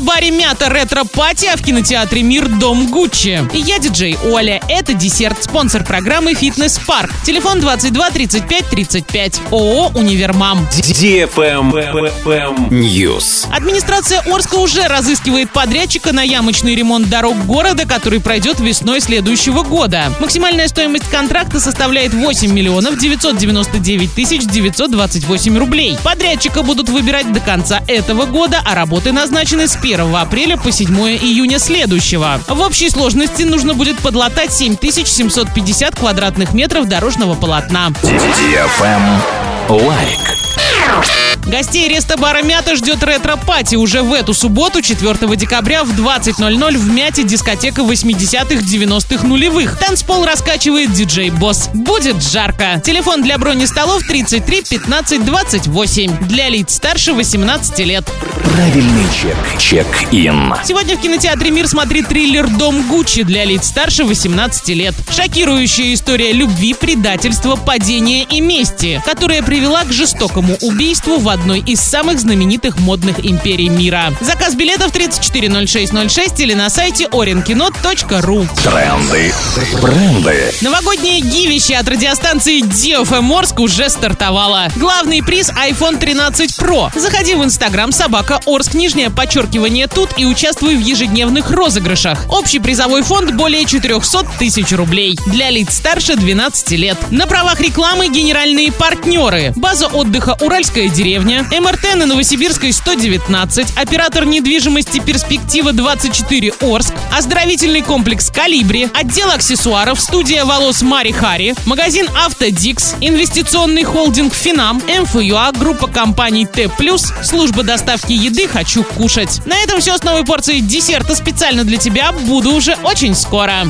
рестобаре Мята ретро- party, а в кинотеатре Мир Дом Гуччи. И я диджей Оля. Это десерт, спонсор программы Фитнес Парк. Телефон 22 35 35. ООО Универмам. News. Администрация Орска уже разыскивает подрядчика на ямочный ремонт дорог города, который пройдет весной следующего года. Максимальная стоимость контракта составляет 8 миллионов 999 тысяч 928 рублей. Подрядчика будут выбирать до конца этого года, а работы назначены с 1 апреля по 7 июня следующего. В общей сложности нужно будет подлатать 7750 квадратных метров дорожного полотна. Лайк. Гостей рестобара «Мята» ждет ретро- party уже в эту субботу, 4 декабря в 20.00 в «Мяте» дискотека 80-х, 90-х нулевых. Танцпол раскачивает диджей Босс. Будет жарко. Телефон для брони столов 33 15 28. Для лиц старше 18 лет. Правильный чек. Чек-ин. Сегодня в кинотеатре «Мир» смотри триллер «Дом Гуччи» для лиц старше 18 лет. Шокирующая история любви, предательства, падения и мести, которая привела к жестокому убийству в одной из самых знаменитых модных империй мира. Заказ билетов 340606 или на сайте orinkino.ru. Тренды. Бренды. Новогоднее гивище от радиостанции DFM Орск уже стартовало. Главный приз iPhone 13 Pro. Заходи в Инстаграм собака Орск, нижнее подчеркивание тут и участвуй в ежедневных розыгрышах. Общий призовой фонд более 400 тысяч рублей. Для лиц старше 12 лет. На правах рекламы генеральные партнеры. База отдыха «Уральская деревня», МРТ на Новосибирской 119, оператор недвижимости «Перспектива 24 Орск», оздоровительный комплекс «Калибри», отдел аксессуаров, студия волос Мари Хари, магазин «Автодикс», инвестиционный холдинг «Финам», МФЮА, группа компаний Т+, служба доставки еды «Хочу кушать». На этом все с новой порцией десерта специально для тебя. Буду уже очень скоро.